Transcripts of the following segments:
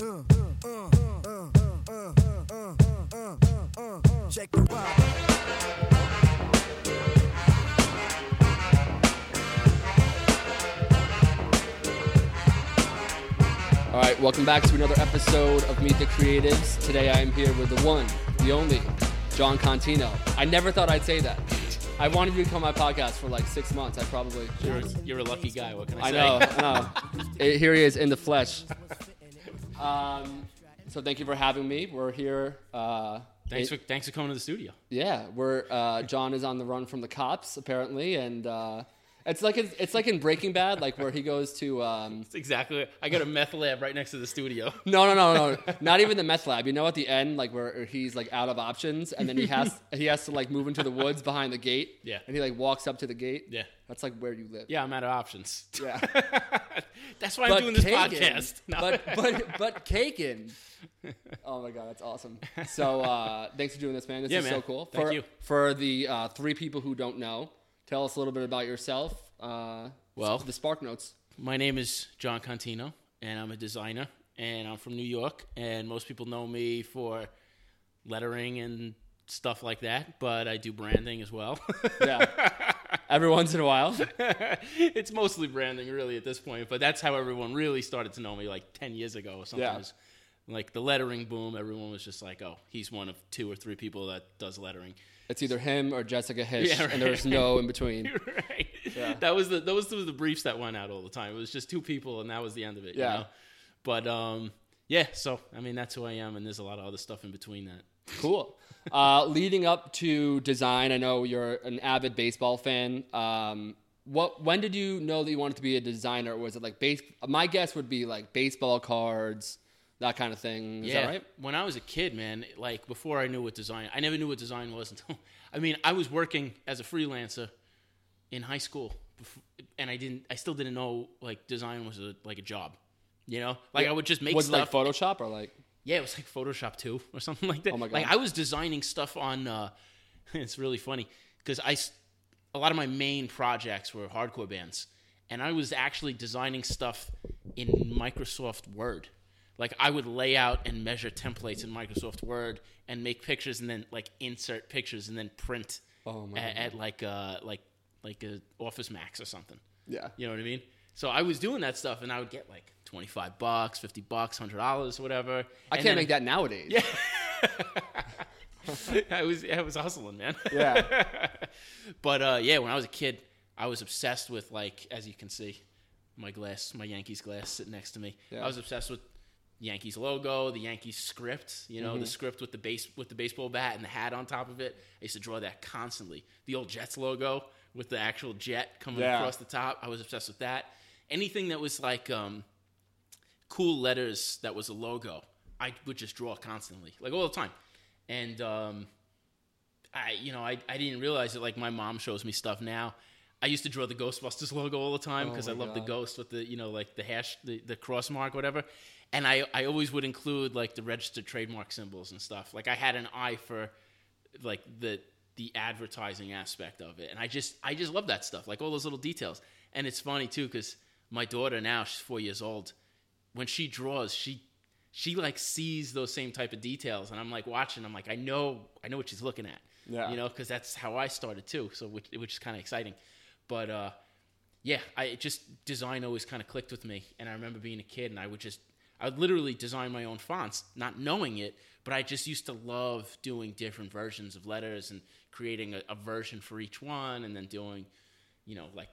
Check the vibe. All right, welcome back to another episode of Meet the Creatives. Today I am here with the one, the only, Jon Contino. I never thought I'd say that. I wanted you to come on my podcast for like six months. I probably. You're, you're a lucky guy. What can I, I say? know, I know. Eh, Here he is in the flesh. Um, so thank you for having me. We're here. Uh, Thanks it- for thanks for coming to the studio. Yeah, we're uh, John is on the run from the cops apparently, and uh, it's like in, it's like in Breaking Bad, like where he goes to. Um, That's exactly. I got a meth lab right next to the studio. no, no, no, no, not even the meth lab. You know, at the end, like where he's like out of options, and then he has he has to like move into the woods behind the gate. Yeah. and he like walks up to the gate. Yeah. that's like where you live. Yeah, I'm out of options. Yeah. That's why I'm doing this Kagan- podcast. No. But but but Kagan. Oh my god, that's awesome. So uh, thanks for doing this, man. This Yeah, is so man. cool. Thank for, you. For the uh, three people who don't know, tell us a little bit about yourself. Uh, Well- the Spark Notes. My name is Jon Contino, and I'm a designer, and I'm from New York. And most people know me for lettering and stuff like that, but I do branding as well. Yeah. Every once in a while. it's mostly branding, really, at this point. But that's how everyone really started to know me, like ten years ago or something. Yeah. Like the lettering boom, everyone was just like, "Oh, he's one of two or three people that does lettering." It's either him or Jessica Hische, Yeah, and there's right. no in between. right. Yeah. That was the those were the briefs that went out all the time. It was just two people, and that was the end of it. Yeah. You know? But um, yeah. So I mean, that's who I am, and there's a lot of other stuff in between that. Cool. Uh, leading up to design, I know you're an avid baseball fan. Um, what? When did you know that you wanted to be a designer? Was it like base? My guess would be like baseball cards, that kind of thing. Is yeah. that right? When I was a kid, man, like before I knew what design, I never knew what design was until. I mean, I was working as a freelancer in high school, before, and I didn't. I still didn't know like design was a like a job. You know, like I would just make was it stuff. like Photoshop or like? Yeah, it was like Photoshop 2 or something like that. Oh my God. Like I was designing stuff on. Uh, it's really funny because I, a lot of my main projects were hardcore bands, and I was actually designing stuff in Microsoft Word. Like I would lay out and measure templates in Microsoft Word and make pictures, and then like insert pictures and then print Oh my at, at like uh like like a Office Max or something. Yeah. You know what I mean? So I was doing that stuff, and I would get like twenty five bucks, fifty bucks, hundred dollars, whatever. I can't make that nowadays. Yeah. I was I was hustling, man. Yeah. but uh, yeah, when I was a kid, I was obsessed with like, as you can see, my glass, my Yankees glass sitting next to me. Yeah. I was obsessed with Yankees logo, the Yankees script. You know, the script with the base with the baseball bat and the hat on top of it. I used to draw that constantly. The old Jets logo with the actual jet coming Yeah. across the top. I was obsessed with that. Anything that was like um, cool letters that was a logo, I would just draw constantly, like all the time. And um, I, you know, I, I didn't realize it. Like my mom shows me stuff now. I used to draw the Ghostbusters logo all the time Oh because I love the ghost with the, you know, like the hash, the, the cross mark, whatever. And I, I always would include like the registered trademark symbols and stuff. Like I had an eye for like the the advertising aspect of it, and I just I just love that stuff, like all those little details. And it's funny too because my daughter now she's four years old. When she draws, she she like sees those same type of details, and I'm like watching. I'm like I know I know what she's looking at. Yeah. you know, because that's how I started too. So which which is kind of exciting, but uh, yeah, I it just design always kind of clicked with me, and I remember being a kid, and I would just I would literally design my own fonts, not knowing it, but I just used to love doing different versions of letters and creating a, a version for each one, and then doing, you know, like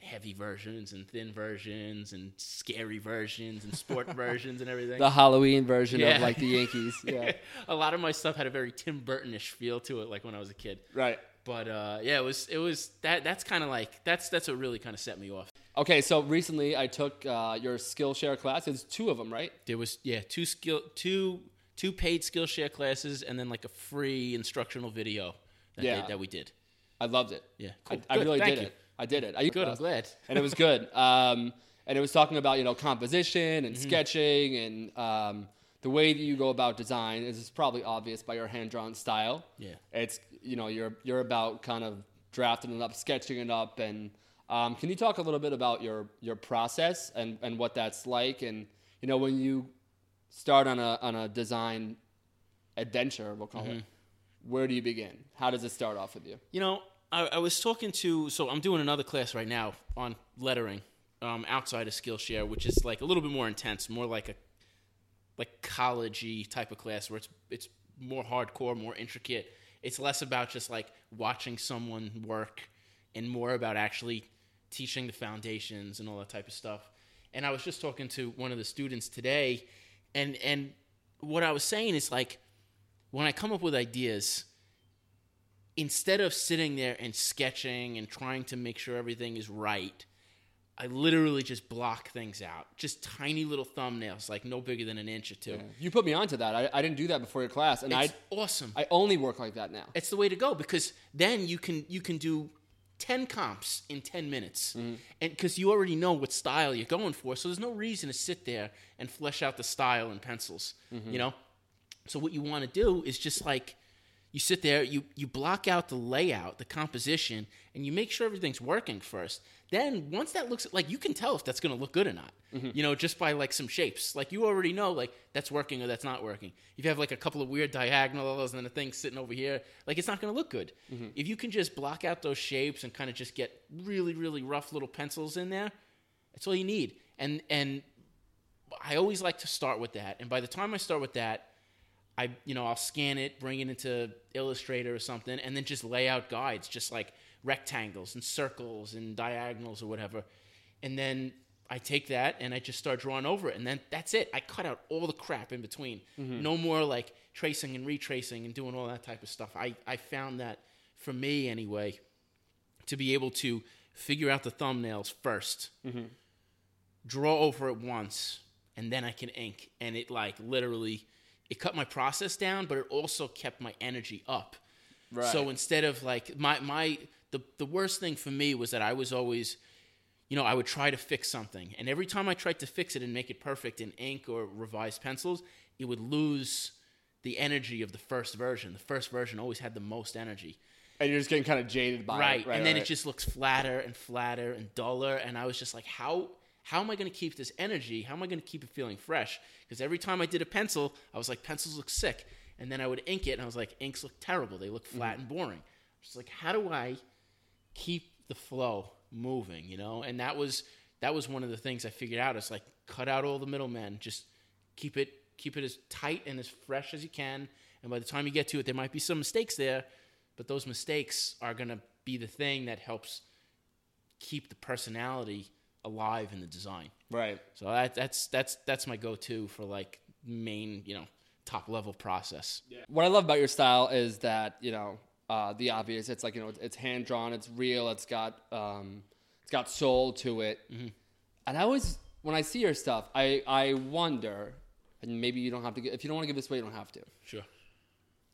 heavy versions and thin versions and scary versions and sport versions and everything. The Halloween version Yeah. of like the Yankees. Yeah. a lot of my stuff had a very Tim Burtonish feel to it, like when I was a kid. right. But uh, yeah, it was it was that that's kind of like that's that's what really kind of set me off. Okay, so recently I took uh, your Skillshare class. There's two of them, right? There was yeah two skill two two paid Skillshare classes and then like a free instructional video that, Yeah. they, that we did. I loved it. Yeah, I, cool. I Good, really thank did you. it. I did it. I Good, I'm glad. and it was good. Um, and it was talking about you know composition Mm-hmm. and sketching and um, the way that you go about design is probably obvious by your hand drawn style. Yeah. it's you know you're you're about kind of drafting it up, sketching it up, and um, can you talk a little bit about your your process and and what that's like and you know when you start on a on a design adventure, we'll call it, where do you begin? How does it start off with you? You know, I, I was talking to, so I'm doing another class right now on lettering um, outside of Skillshare, which is like a little bit more intense, more like a like collegey type of class where it's it's more hardcore, more intricate. It's less about just like watching someone work and more about actually teaching the foundations and all that type of stuff. And I was just talking to one of the students today and and what I was saying is like when I come up with ideas, instead of sitting there and sketching and trying to make sure everything is right, I literally just block things out. Just tiny little thumbnails, like no bigger than an inch or two. You put me onto that. I, I didn't do that before your class, and I awesome. I only work like that now. it's the way to go because then you can you can do 10 comps in 10 minutes mm-hmm. and because you already know what style you're going for so there's no reason to sit there and flesh out the style in pencils mm-hmm. you know so what you want to do is just like you sit there you you block out the layout the composition and you make sure everything's working first then once that looks like you can tell if that's going to look good or not mm-hmm. you know just by like some shapes. Like you already know like that's working or that's not working. If you have like a couple of weird diagonals and then a thing sitting over here like it's not going to look good. Mm-hmm. If you can just block out those shapes and kind of just get really really rough little pencils in there that's all you need. And and I always like to start with that. And by the time I start with that, I you know I'll scan it, bring it into Illustrator or something, and then just lay out guides, just like rectangles and circles and diagonals or whatever. And then I take that and I just start drawing over it, and then that's it. I cut out all the crap in between. Mm-hmm. No more like tracing and retracing and doing all that type of stuff. I I found that for me anyway, to be able to figure out the thumbnails 1st mm-hmm. draw over it once, and then I can ink. And it like literally, it cut my process down, but it also kept my energy up. Right. So instead of like my my the the worst thing for me was that I was always, you know, I would try to fix something, and every time I tried to fix it and make it perfect in ink or revised pencils, it would lose the energy of the first version. The first version always had the most energy. And you're just getting kind of jaded by Right. it. Right. and then right. it just looks flatter and flatter and duller. And I was just like, how how am I going to keep this energy? How am I going to keep it feeling fresh? Because every time I did a pencil, I was like, pencils look sick. And then I would ink it, and I was like, inks look terrible. They look flat mm. and boring. Just like, how do I keep the flow moving? You know? And that was that was one of the things I figured out. It's like cut out all the middlemen. Just keep it keep it as tight and as fresh as you can. And by the time you get to it, there might be some mistakes there, but those mistakes are going to be the thing that helps keep the personality alive in the design. right. So that, that's that's that's my go-to for like main, you know, top level process. What I love about your style is that you know uh, the obvious. It's like you know it's, it's hand drawn. It's real. It's got um, it's got soul to it. And I always when I see your stuff, I I wonder, and maybe you don't have to. If you don't want to give this away, you don't have to. Sure.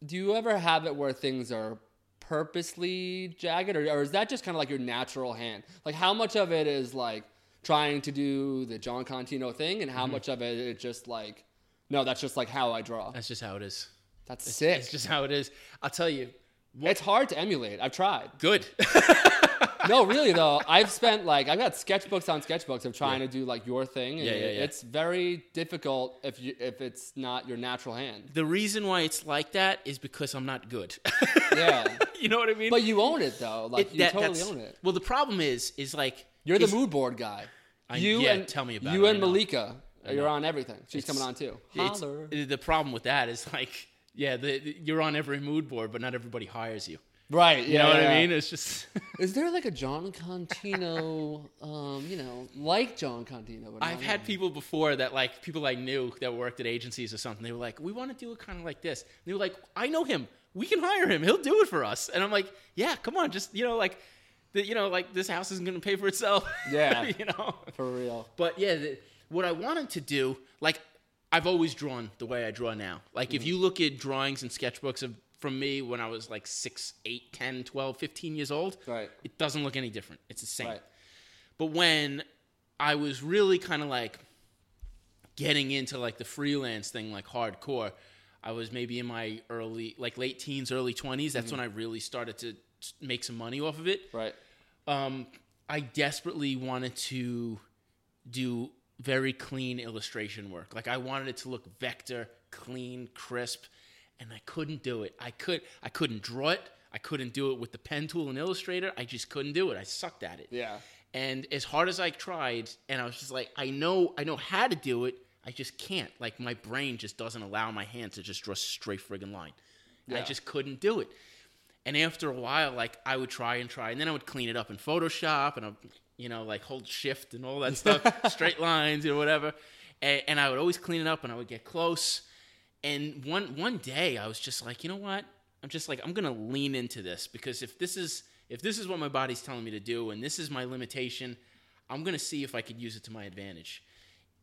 Do you ever have it where things are purposely jagged, or, or is that just kind of like your natural hand? Like how much of it is like trying to do the Jon Contino thing, and how much of it is just like, no, that's just like how I draw. That's just how it is. That's sick. It's just how it is. I'll tell you. It's hard to emulate. I've tried. Good. No, really though. I've spent like I've got sketchbooks on sketchbooks of trying to do like your thing. And Yeah, yeah, yeah. It's very difficult if you if it's not your natural hand. the reason why it's like that is because I'm not good. Yeah. you know what I mean? But you own it though. Like It- you that- totally own it. Well, the problem is, is like You're the mood board guy. I- you yeah, and tell me about you it, and. Malika. You're on everything. She's coming on too. It's- the problem with that is like, yeah, the, the- you're on every mood board, but not everybody hires you. Right. You yeah, know what yeah. I mean? It's just Is there like a Jon Contino, um, you know, like Jon Contino? But I've had people before that like people I knew that worked at agencies or something. They were like, "We want to do it kind of like this." And they were like, "I know him. We can hire him. He'll do it for us." And I'm like, "Yeah, come on, just you know, like, the, you know, like this house isn't going to pay for itself." Yeah. you know. for real. But yeah, the, what I wanted to do, like, I've always drawn the way I draw now. Like, if you look at drawings and sketchbooks of from me when I was like 6, 8, 10, 12, 15 years old, Right. it doesn't look any different. It's the same. Right. But when I was really kind of like getting into like the freelance thing, like hardcore, I was maybe in my early, like late teens, early 20s. That's when I really started to make some money off of it Right. um, I desperately wanted to do very clean illustration work. Like I wanted it to look vector, clean, crisp, and I couldn't do it. I could I couldn't draw it. I couldn't do it with the pen tool in Illustrator. I just couldn't do it. I sucked at it. Yeah. And as hard as I tried, and I was just like, I know I know how to do it. I just can't. Like my brain just doesn't allow my hand to just draw a straight friggin' line. Yeah. I just couldn't do it. And after a while, like I would try and try, and then I would clean it up in Photoshop, and I, you know, like hold shift and all that stuff, straight lines or whatever. And, and I would always clean it up, and I would get close. And one one day, I was just like, you know what? I'm just like, I'm gonna lean into this because if this is if this is what my body's telling me to do, and this is my limitation, I'm gonna see if I could use it to my advantage.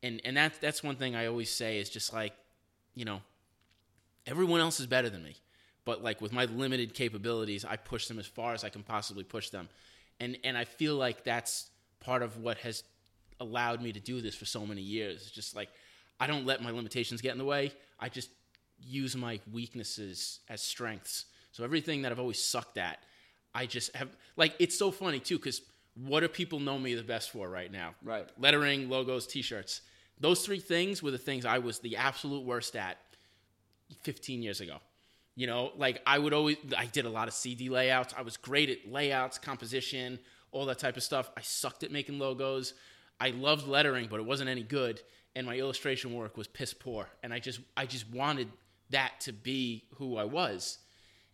And and that's that's one thing I always say is just like, you know, everyone else is better than me but like with my limited capabilities i push them as far as i can possibly push them and and i feel like that's part of what has allowed me to do this for so many years. It's just like i don't let my limitations get in the way. I just use my weaknesses as strengths. So everything that i've always sucked at i just have like it's so funny too because what do people know me the best for right now? Right. lettering logos t-shirts. Those three things were the things i was the absolute worst at 15 years ago. You know, like I would always, I did a lot of CD layouts. I was great at layouts, composition, all that type of stuff. I sucked at making logos. I loved lettering, but it wasn't any good. And my illustration work was piss poor. And I just, I just wanted that to be who I was.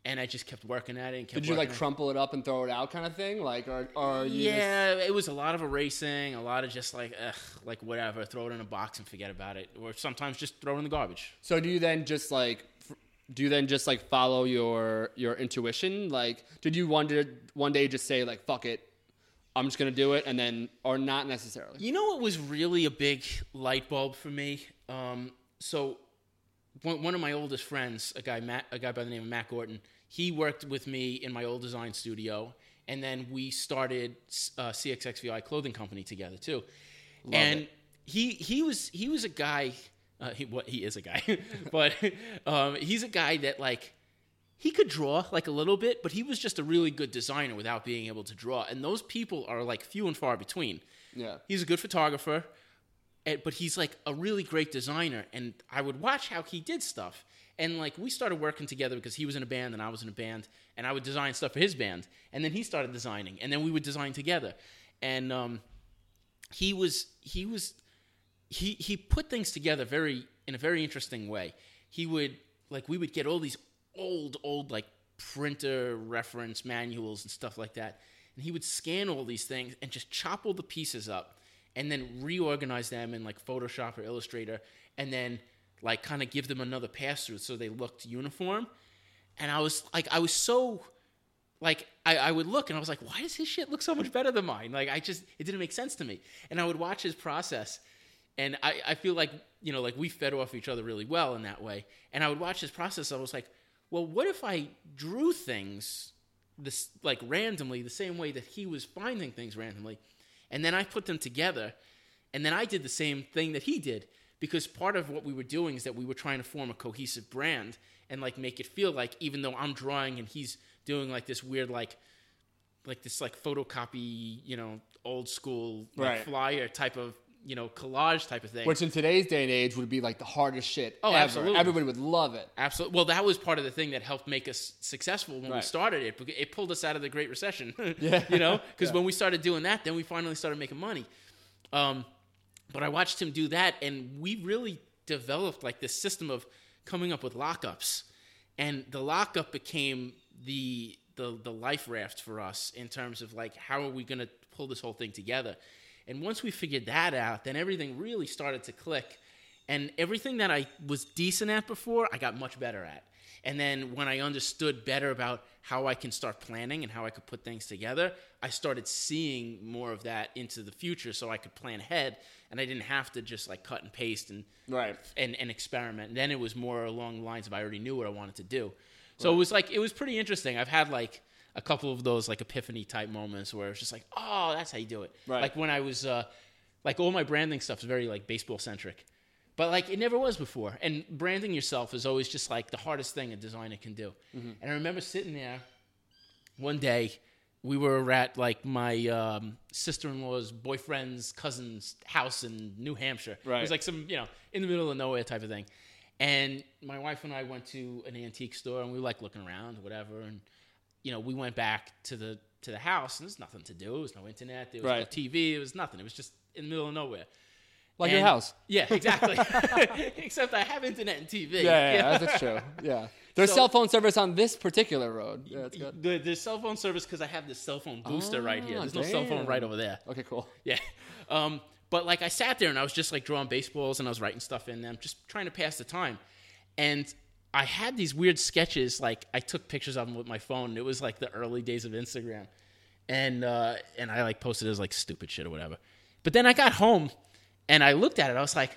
And I just kept working at it. And kept Did you like at it. crumple it up and throw it out kind of thing? Like, or, or you just- Yeah, it was a lot of erasing, a lot of just like, ugh, like whatever, throw it in a box and forget about it, or sometimes just throw it in the garbage. So do you then just like do you then just like follow your your intuition? Like did you one day, one day just say like fuck it, I'm just gonna do it, and then or not necessarily? You know what was really a big light bulb for me? Um, so one, one of my oldest friends, a guy Matt, a guy by the name of Matt Gordon, he worked with me in my old design studio, and then we started uh, CXXVI clothing company together too. and it. he he was he was a guy. Uh, he what he is a guy, but um, he's a guy that like he could draw like a little bit, but he was just a really good designer without being able to draw. And those people are like few and far between. Yeah. He's a good photographer, and, but he's like a really great designer. And I would watch how he did stuff. And like we started working together because he was in a band and I was in a band, and I would design stuff for his band. And then he started designing, and then we would design together. And um, he was he was he he put things together very in a very interesting way. He would like we would get all these old old like printer reference manuals and stuff like that, and he would scan all these things and just chop all the pieces up and then reorganize them in like Photoshop or Illustrator, and then like kind of give them another pass through so they looked uniform. And I was like, I was so like I, I would look and I was like, why does his shit look so much better than mine? Like I just it didn't make sense to me. And I would watch his process and I, I feel like you know like we fed off each other really well in that way. And I would watch this process. I was like, well, what if I drew things this like randomly the same way that he was finding things randomly, and then I put them together, and then I did the same thing that he did because part of what we were doing is that we were trying to form a cohesive brand and like make it feel like even though I'm drawing and he's doing like this weird like like this like photocopy you know old school like, Right. flyer type of you know collage type of thing Which in today's day and age would be like the hardest shit. Oh, ever. absolutely. Everybody would love it. Absolutely. Well, that was part of the thing that helped make us successful when we started it. It pulled us out of the Great Recession. Yeah. You know, because Yeah. when we started doing that, then we finally started making money. Um, but I watched him do that, and we really developed like this system of coming up with lockups, and the lockup became the the the life raft for us in terms of like how are we going to pull this whole thing together. And once we figured that out, then everything really started to click. And everything that I was decent at before, I got much better at. And then when I understood better about how I can start planning and how I could put things together, I started seeing more of that into the future so I could plan ahead and I didn't have to just like cut and paste and Right. and, and experiment. And then it was more along the lines of I already knew what I wanted to do. So it was like it was pretty interesting. I've had like a couple of those like epiphany type moments where it's just like, oh, that's how you do it. Right. Like when I was uh, like all my branding stuff is very like baseball centric. But like it never was before. And branding yourself is always just like the hardest thing a designer can do. And I remember sitting there one day we were at like my um, sister-in-law's boyfriend's cousin's house in New Hampshire. It was like some, you know, in the middle of nowhere type of thing. And my wife and I went to an antique store and we were like looking around, whatever. And you know, we went back to the to the house and there's nothing to do. There was no internet. There was no TV. It was nothing. It was just in the middle of nowhere. Like your house. Yeah, exactly. Except I have internet and TV. Yeah, yeah, yeah, that's true. Yeah. There's So- cell phone service on this particular road. Yeah, that's good. The, the cell phone service because I have this cell phone booster right here. Ah, There's no cell phone right over there. Okay, cool. Yeah. Um, but like I sat there and I was just like drawing baseballs and I was writing stuff in them, just trying to pass the time. And I had these weird sketches. Like I took pictures of them with my phone. It was like the early days of Instagram, and uh, and I like posted as like stupid shit or whatever. But then I got home and I looked at it. I was like,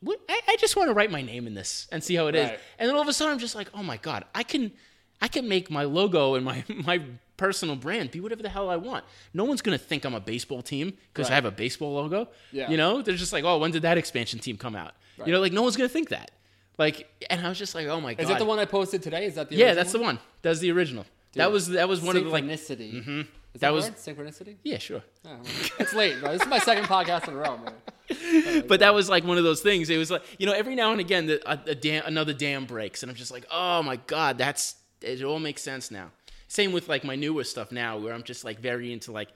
what? I, I just want to write my name in this and see how it is. Right. And then all of a sudden, I'm just like, oh my god, I can, I can make my logo and my my personal brand be whatever the hell I want. No one's gonna think I'm a baseball team because I have a baseball logo. Yeah. You know, they're just like, oh, when did that expansion team come out? You know, like no one's gonna think that. Like, and I was just like, oh my god. Is that the one I posted today? Is that the Yeah, original that's the one. That's the original. that was that was one of the like. synchronicity. Mm-hmm. Is That that, was- word? synchronicity. Yeah, sure. Oh, well, it's late, bro. This is my second podcast in a row, man. but that was like one of those things. It was like you know, every now and again, the, a, a dam, another dam breaks, and I'm just like, oh my god, that's it. All makes sense now. Same with like my newer stuff now, where I'm just like very into like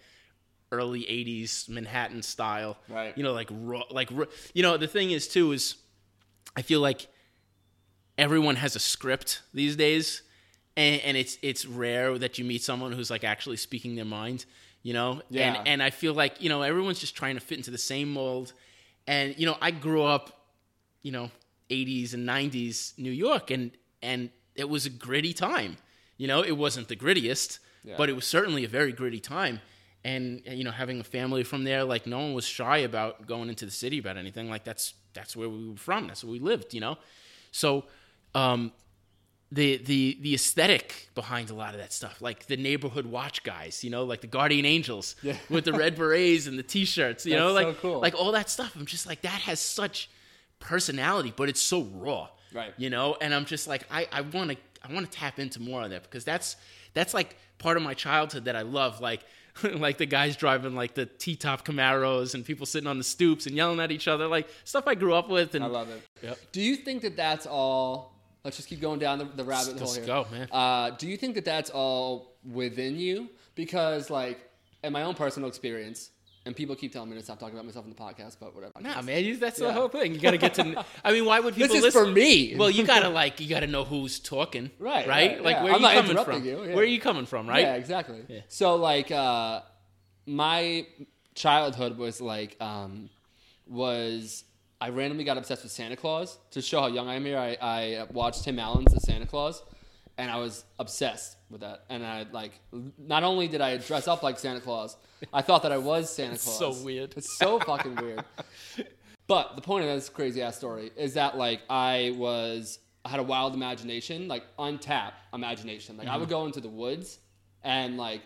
early '80s Manhattan style, Right. You know, like raw, like raw- you know, the thing is too is I feel like everyone has a script these days, and, and it's it's rare that you meet someone who's like actually speaking their mind, you know. Yeah. And and I feel like you know everyone's just trying to fit into the same mold, and you know I grew up, you know, 80s and 90s New York, and and it was a gritty time. You know, it wasn't the grittiest, Yeah. but it was certainly a very gritty time. And, and you know, having a family from there, like no one was shy about going into the city about anything. Like that's that's where we were from. That's where we lived. You know, so um, the the the aesthetic behind a lot of that stuff, like the neighborhood watch guys, you know, like the guardian angels Yeah. with the red berets and the t-shirts, you know, like so cool. like all that stuff. I'm just like that has such personality, but it's so raw, Right. You know, and I'm just like I I want to I want to tap into more of that because that's that's like part of my childhood that I love, like. like the guys driving like the T-top Camaros and people sitting on the stoops and yelling at each other, like stuff I grew up with. And I love it. Yep. Do you think that that's all? Let's just keep going down the, the rabbit Let's hole here. go, man. Uh, do you think that that's all within you? Because, like, in my own personal experience, and people keep telling me to stop talking about myself in the podcast, but whatever. Nah, man, you- that's Yeah. the whole thing. You got to get to. I mean, why would people This is listen? for me. Well, you gotta like, you gotta know who's talking, Right, Right? right, like, yeah. where are I'm you coming from? you, yeah. Where are you coming from, right? Yeah, exactly. So like uh my childhood was like um was I randomly got obsessed with Santa Claus. To show how young I am here, I, I watched Tim Allen's The Santa Claus and I was obsessed with that. And I like not only did I dress up like Santa Claus, I thought that I was Santa Claus. It's so weird. It's so fucking weird. But the point of this crazy ass story is that like I was I had a wild imagination, like untapped imagination. Like I would mm-hmm. go into the woods and like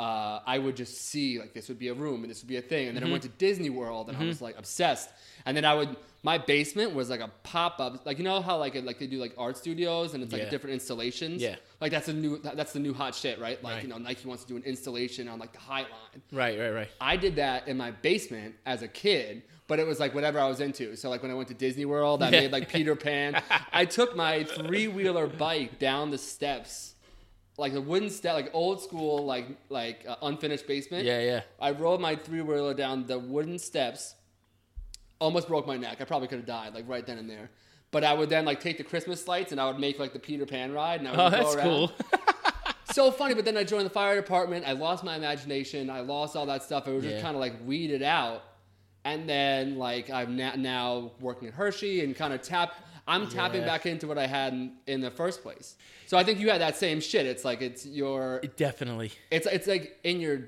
uh, I would just see like this would be a room and this would be a thing. And then I went mm-hmm. to Disney World and I mm-hmm. was like obsessed. And then I would my basement was like a pop up, like you know how like like they do like art studios and it's like Yeah. different installations. Yeah. like that's a new that's the new hot shit, right? Like Right. you know Nike wants to do an installation on like the High Line. Right, right, right. I did that in my basement as a kid, but it was like whatever I was into. So like when I went to Disney World, I made like Peter Pan. I took my three wheeler bike down the steps, like a wooden step, like old school, like like uh, unfinished basement. Yeah, yeah. I rode my three wheeler down the wooden steps. Almost broke my neck. I probably could have died like right then and there. But I would then like take the Christmas lights and I would make like the Peter Pan ride. And I would Oh, go that's around cool. so funny. But then I joined the fire department. I lost my imagination. I lost all that stuff. It was Yeah. just kind of like weeded out. And then like I'm na- now working at Hershey and kind of tap. I'm tapping Yeah. back into what I had in, in the first place. So I think you had that same shit. It's like it's your Definitely. it's it's like in your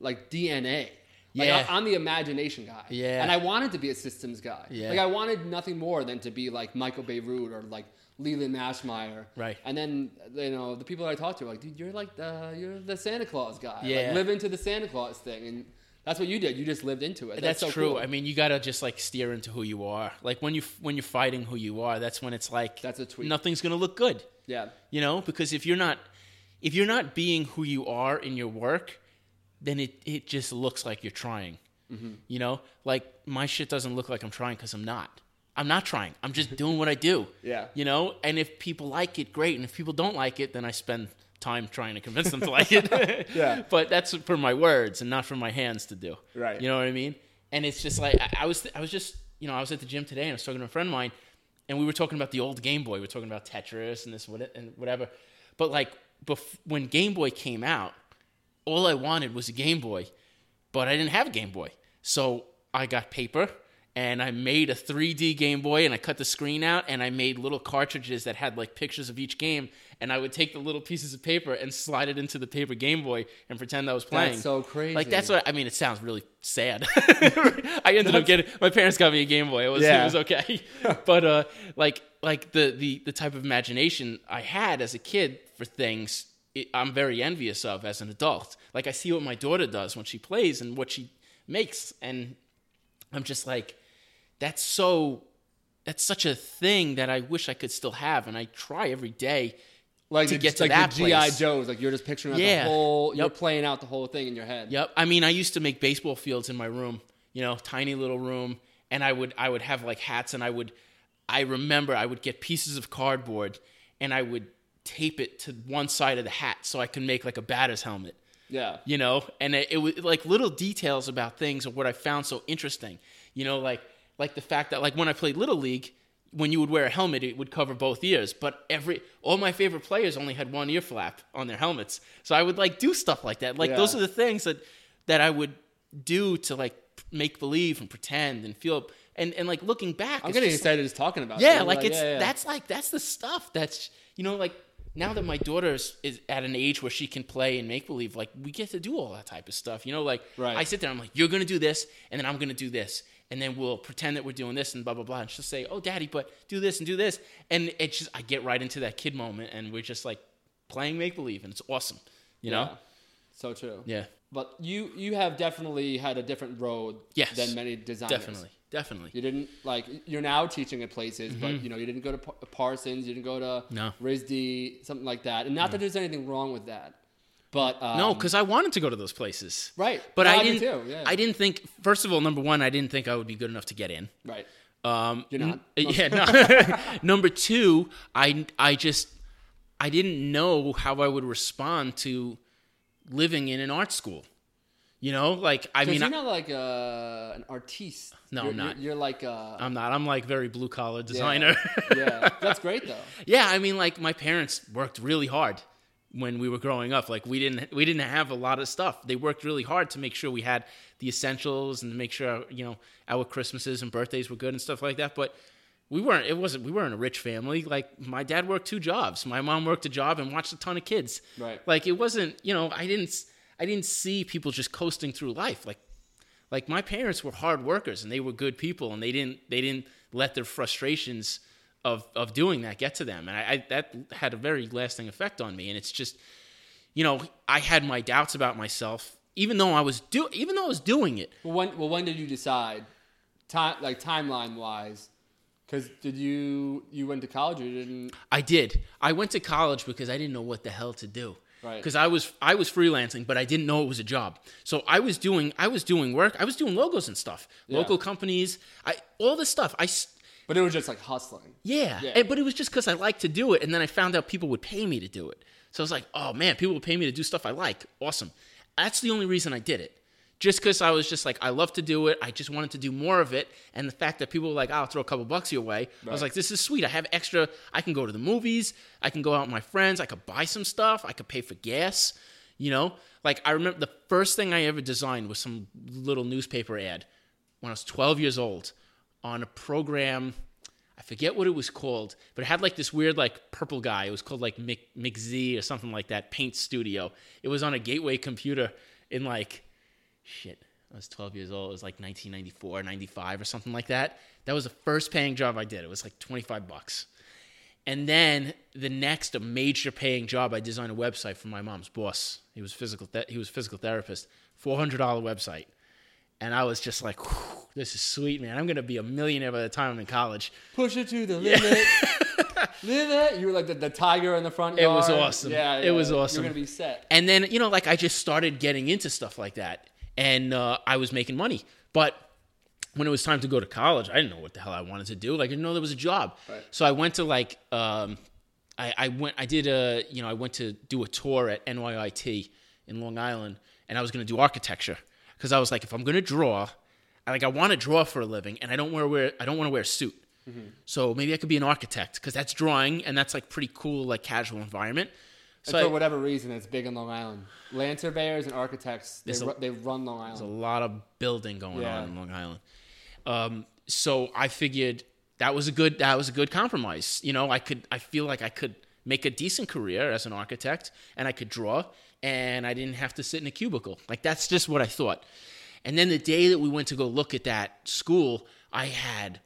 like DNA. Like I, am the imagination guy. Yeah. And I wanted to be a systems guy. Yeah. Like I wanted nothing more than to be like Michael Bierut or like Leland Maschmeyer. Right. And then you know the people that I talked to were like, dude, you're like the you're the Santa Claus guy. Yeah. Like live into the Santa Claus thing, and that's what you did. You just lived into it. That's, so true. cool. I mean, you gotta just like steer into who you are. Like when you when you're fighting who you are, that's when it's like That's a tweet. Nothing's gonna look good. yeah. You know, because if you're not if you're not being who you are in your work, then it it just looks like you're trying. Mm-hmm. You know, like my shit doesn't look like I'm trying because I'm not. I'm not trying. I'm just doing what I do. Yeah. You know, and if people like it, great. And if people don't like it, then I spend time trying to convince them to like it. Yeah. But that's for my words and not for my hands to do. Right. You know what I mean? And it's just like I, I was. I was just. You know, I was at the gym today and I was talking to a friend of mine, and we were talking about the old Game Boy. We were talking about Tetris and this what and whatever. But like, bef- when Game Boy came out, all I wanted was a Game Boy, but I didn't have a Game Boy. So I got paper and I made a 3D Game Boy and I cut the screen out and I made little cartridges that had like pictures of each game. And I would take the little pieces of paper and slide it into the paper Game Boy and pretend I was playing. so crazy. Like that's what I mean. It sounds really sad. I ended up getting my parents got me a Game Boy. It was Yeah. it was okay, but uh, like like the the the type of imagination I had as a kid for things, it, I'm very envious of as an adult. Like I see what my daughter does when she plays and what she makes, and I'm just like, that's so. That's such a thing that I wish I could still have, and I try every day like to the- get to like that the GI. Joes. Like you're just picturing out Yeah. the whole. You're playing out the whole thing in your head. Yep. I mean, I used to make baseball fields in my room, you know, tiny little room, and I would I would have like hats and I would I remember I would get pieces of cardboard and I would tape it to one side of the hat so I can make like a batter's helmet. Yeah. You know, and it, it was like little details about things of what I found so interesting. You know, like like the fact that like when I played little league, when you would wear a helmet, it would cover both ears. But every all my favorite players only had one ear flap on their helmets, so I would like do stuff like that. Like Yeah. those are the things that that I would do to like make believe and pretend and feel and and like looking back. I'm getting excited just talking about. yeah, it. like it's yeah, yeah. that's like that's the stuff that's you know like now that my daughter is, is at an age where she can play and make believe, like we get to do all that type of stuff. You know, like Right. I sit there, I'm like, you're gonna do this, and then I'm gonna do this, and then we'll pretend that we're doing this and blah blah blah, and she'll say, oh, daddy, but do this and do this, and it's just I get right into that kid moment, and we're just like playing make believe, and it's awesome. You know? So true. Yeah, But you you have definitely had a different road Yes. than many designers. definitely, definitely. You didn't like you're now teaching at places, but you know you didn't go to Pa- Parsons, you didn't go to Mm-hmm. No. RISD, something like that. And not that there's anything wrong with that, but um, No, because I wanted to go to those places. right. But No, I did didn't. Yeah. I didn't think. First of all, number one, I didn't think I would be good enough to get in. Right. Um, You're not. n- yeah. No. Number two, I I just I didn't know how I would respond to living in an art school. You know, like I mean, you're I, not like uh, an artiste. No, you're, I'm not. You're, you're like uh, I'm not. I'm like very blue collar designer. yeah, that's great though. yeah, I mean, like my parents worked really hard when we were growing up. Like we didn't we didn't have a lot of stuff. They worked really hard to make sure we had the essentials and to make sure you know our Christmases and birthdays were good and stuff like that. But we weren't. It wasn't. We weren't a rich family. Like my dad worked two jobs. My mom worked a job and watched a ton of kids. Right. Like it wasn't. You know, I didn't. I didn't see people just coasting through life. Like like my parents were hard workers and they were good people and they didn't they didn't let their frustrations of of doing that get to them and I, I that had a very lasting effect on me and it's just you know I had my doubts about myself even though I was do even though I was doing it Well, when well when did you decide, time like timeline wise? Because did you you went to college or you didn't? I did I went to college because I didn't know what the hell to do Right. because I was I was freelancing but I didn't know it was a job so I was doing I was doing work I was doing logos and stuff yeah. local companies I all this stuff I. But it was just like hustling. Yeah, Yeah. and- but it was just because I liked to do it, and then I found out people would pay me to do it. So I was like, oh man, people would pay me to do stuff I like. Awesome. That's the only reason I did it. Just because I was just like, I love to do it. I just wanted to do more of it. And the fact that people were like, I'll throw a couple bucks your way. I was like, this is sweet. I have extra. I can go to the movies. I can go out with my friends. I could buy some stuff. I could pay for gas. You know, like I remember the first thing I ever designed was some little newspaper ad when I was 12 years old on a program. I forget what it was called, but it had like this weird like purple guy. It was called like Mick, McZ or something like that. Paint Studio. It was on a gateway computer in like shit. I was 12 years old. It was like 1994, 95 or something like that. That was the first paying job I did. It was like 25 bucks. And then the next major paying job, I designed a website for my mom's boss. He was physical. Th- he was a physical therapist. Four hundred dollar website, and I was just like, this is sweet, man. I'm gonna be a millionaire by the time I'm in college. Push it to the limit. limit. You were like the, the tiger in the front yard. It was awesome. Yeah, It was awesome. You're gonna be set. And then, you know, like I just started getting into stuff like that. And uh, I was making money. But when it was time to go to college, I didn't know what the hell I wanted to do. Like, I didn't know there was a job. Right. So I went to like, um, I, I went, I did a, you know, I went to do a tour at NYIT in Long Island and I was going to do architecture because I was like, if I'm going to draw, I, like I want to draw for a living and I don't wear, wear I don't want to wear a suit. So maybe I could be an architect because that's drawing and that's like pretty cool, like casual environment. So And I- for whatever reason, it's big in Long Island. Land surveyors and architects, they, a- ru- they run Long Island. There's a lot of building going Yeah. on in Long Island. Um, so I figured that was a good that was a good compromise. You know, I could I feel like I could make a decent career as an architect and I could draw and I didn't have to sit in a cubicle. Like that's just what I thought. And then the day that we went to go look at that school, I had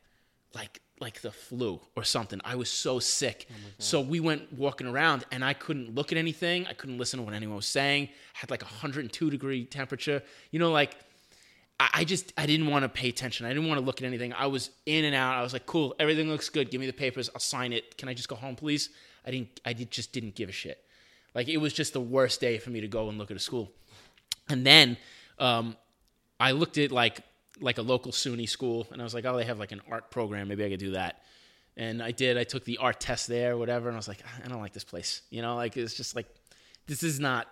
like like the flu or something. I was so sick. so we went walking around and I couldn't look at anything. I couldn't listen to what anyone was saying. I had like a 102 degree temperature. You know, like I, I just I didn't want to pay attention. I didn't want to look at anything. I was in and out. I was like, cool, everything looks good. Give me the papers. I'll sign it. Can I just go home, please? I didn't. I did, just didn't give a shit. Like it was just the worst day for me to go and look at a school. And then um, I looked at like like a local SUNY school, and I was like, oh, they have like an art program. Maybe I could do that. And I did. I took the art test there, whatever. And I was like, I don't like this place. You know, like it's just like this is not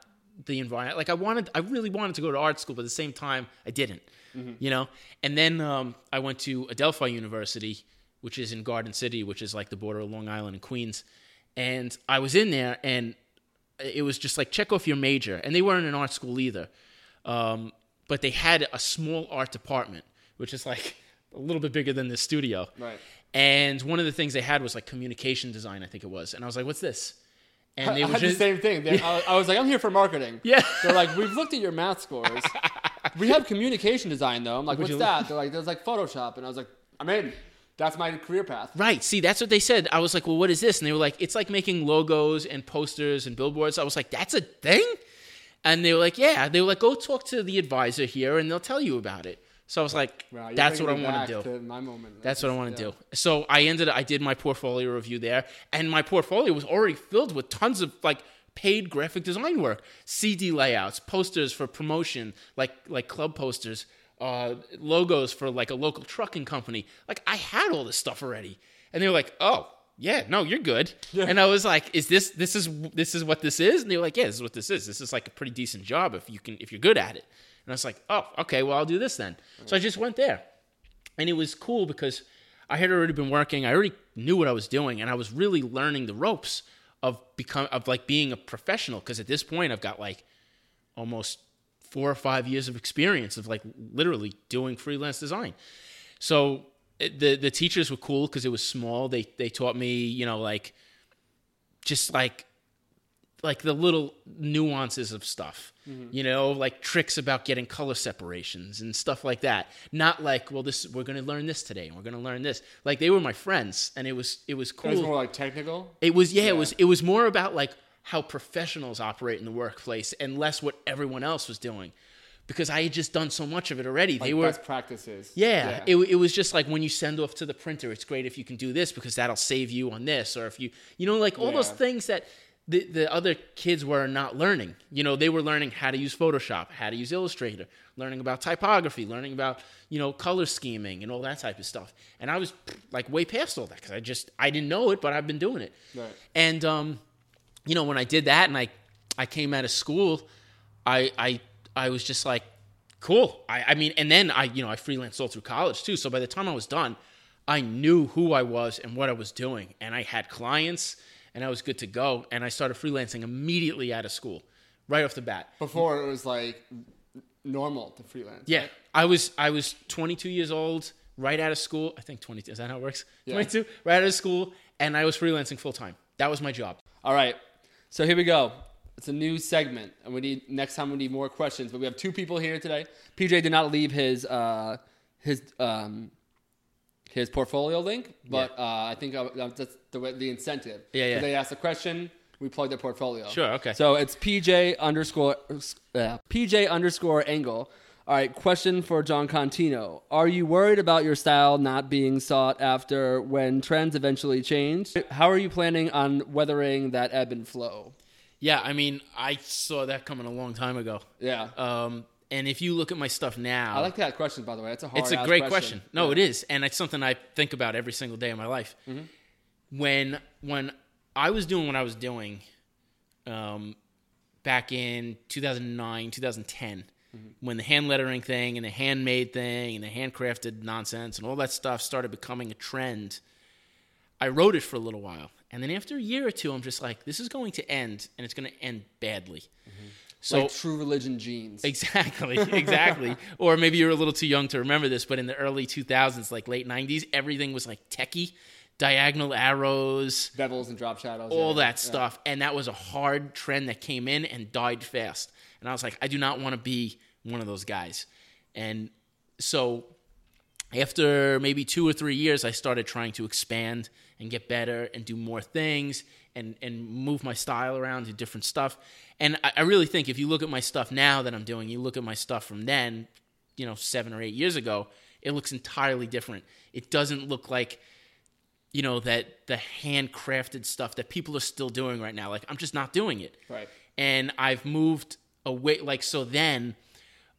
the environment. Like I wanted, I really wanted to go to art school, but at the same time, I didn't. You know. And then um, I went to Adelphi University, which is in Garden City, which is like the border of Long Island and Queens. And I was in there, and it was just like check off your major, and they weren't an art school either. Um, but they had a small art department, which is like a little bit bigger than the studio. Right. And one of the things they had was like communication design, I think it was. And I was like, "What's this?" And I they were had just the same thing. They, I, I was like, I'm here for marketing. Yeah. They're like, we've looked at your math scores. we have communication design though. I'm like, what's you- that? They're like, there's like Photoshop, and I was like, I'm in. That's my career path. Right. See, that's what they said. I was like, well, what is this? And they were like, it's like making logos and posters and billboards. I was like, that's a thing? And they were like, yeah. They were like, go talk to the advisor here and they'll tell you about it. So I was like, Wow, that's what I want to do. my moment. That's what I want Yeah. to do. So I ended. up, I did my portfolio review there, and my portfolio was already filled with tons of like paid graphic design work, CD layouts, posters for promotion, like like club posters, uh, logos for like a local trucking company. Like I had all this stuff already, and they were like, "Oh, yeah, no, you're good." And I was like, "Is this this is this is what this is?" And they were like, "Yeah, this is what this is. This is like a pretty decent job if you can if you're good at it." And I was like, "Oh, okay, well I'll do this then." So I just went there and it was cool because I had already been working. I already knew what I was doing, and I was really learning the ropes of become of like being a professional. Because at this point, I've got like almost four or five years of experience of like literally doing freelance design. So the the teachers were cool because it was small. They they taught me, you know, like just like like the little nuances of stuff mm-hmm. you know like tricks about getting color separations and stuff like that. Not like well this we're going to learn this today and we're going to learn this. Like they were my friends and it was it was It was cool. more like technical. it was yeah, it was it was more about like how professionals operate in the workplace and less what everyone else was doing because i had just done so much of it already Like they were best practices. yeah, It, it was just like when you send off to the printer, it's great if you can do this because that'll save you on this, or if you, you know, like all those things that the, the other kids were not learning. You know, they were learning how to use Photoshop, how to use Illustrator, learning about typography, learning about, you know, color scheming and all that type of stuff. And I was like way past all that because I just, I didn't know it, but I've been doing it. Right. And, um, you know, when I did that and I, I came out of school, I, I, I was just like, cool. I, I mean, and then I, you know, I freelanced all through college too. So by the time I was done, I knew who I was and what I was doing, and I had clients, and I was good to go. And I started freelancing immediately out of school, right off the bat. Before it was like normal to freelance. Yeah, right? I was I was 22 years old, right out of school. I think 22. Is that how it works? Yeah. 22, right out of school, and I was freelancing full time. That was my job. All right. So here we go. It's a new segment, and we need next time we need more questions. But we have two people here today. PJ did not leave his uh, his um, his portfolio link, but uh, I think uh, that's the way, the incentive. Yeah, yeah. they asked a question, we plug their portfolio. Sure, okay. So it's PJ underscore uh, PJ underscore Angle. All right, question for Jon Contino. Are you worried about your style not being sought after when trends eventually change? How are you planning on weathering that ebb and flow? Yeah, I mean, I saw that coming a long time ago. Yeah. Um, and if you look at my stuff now, I like that question, by the way. It's a hard it's a great question. No, Yeah. it is, and it's something I think about every single day of my life. When when I was doing what I was doing, um, back in 2009, 2010, when the hand lettering thing and the handmade thing and the handcrafted nonsense and all that stuff started becoming a trend, I rode it for a little while, and then after a year or two, I'm just like, this is going to end, and it's going to end badly. Mm-hmm. So like True Religion jeans. Exactly, exactly. or maybe you're a little too young to remember this, but in the early 2000s, like late 90s, everything was like techie, diagonal arrows, Bevels and drop shadows. all yeah. that stuff. And that was a hard trend that came in and died fast. And I was like, I do not want to be one of those guys. And so after maybe two or three years, I started trying to expand and get better and do more things and, and move my style around, do different stuff. And I, I really think if you look at my stuff now that I'm doing, you look at my stuff from then, you know, seven or eight years ago, it looks entirely different. It doesn't look like, you know, that the handcrafted stuff that people are still doing right now. Like, I'm just not doing it Right. and I've moved away. Like so, then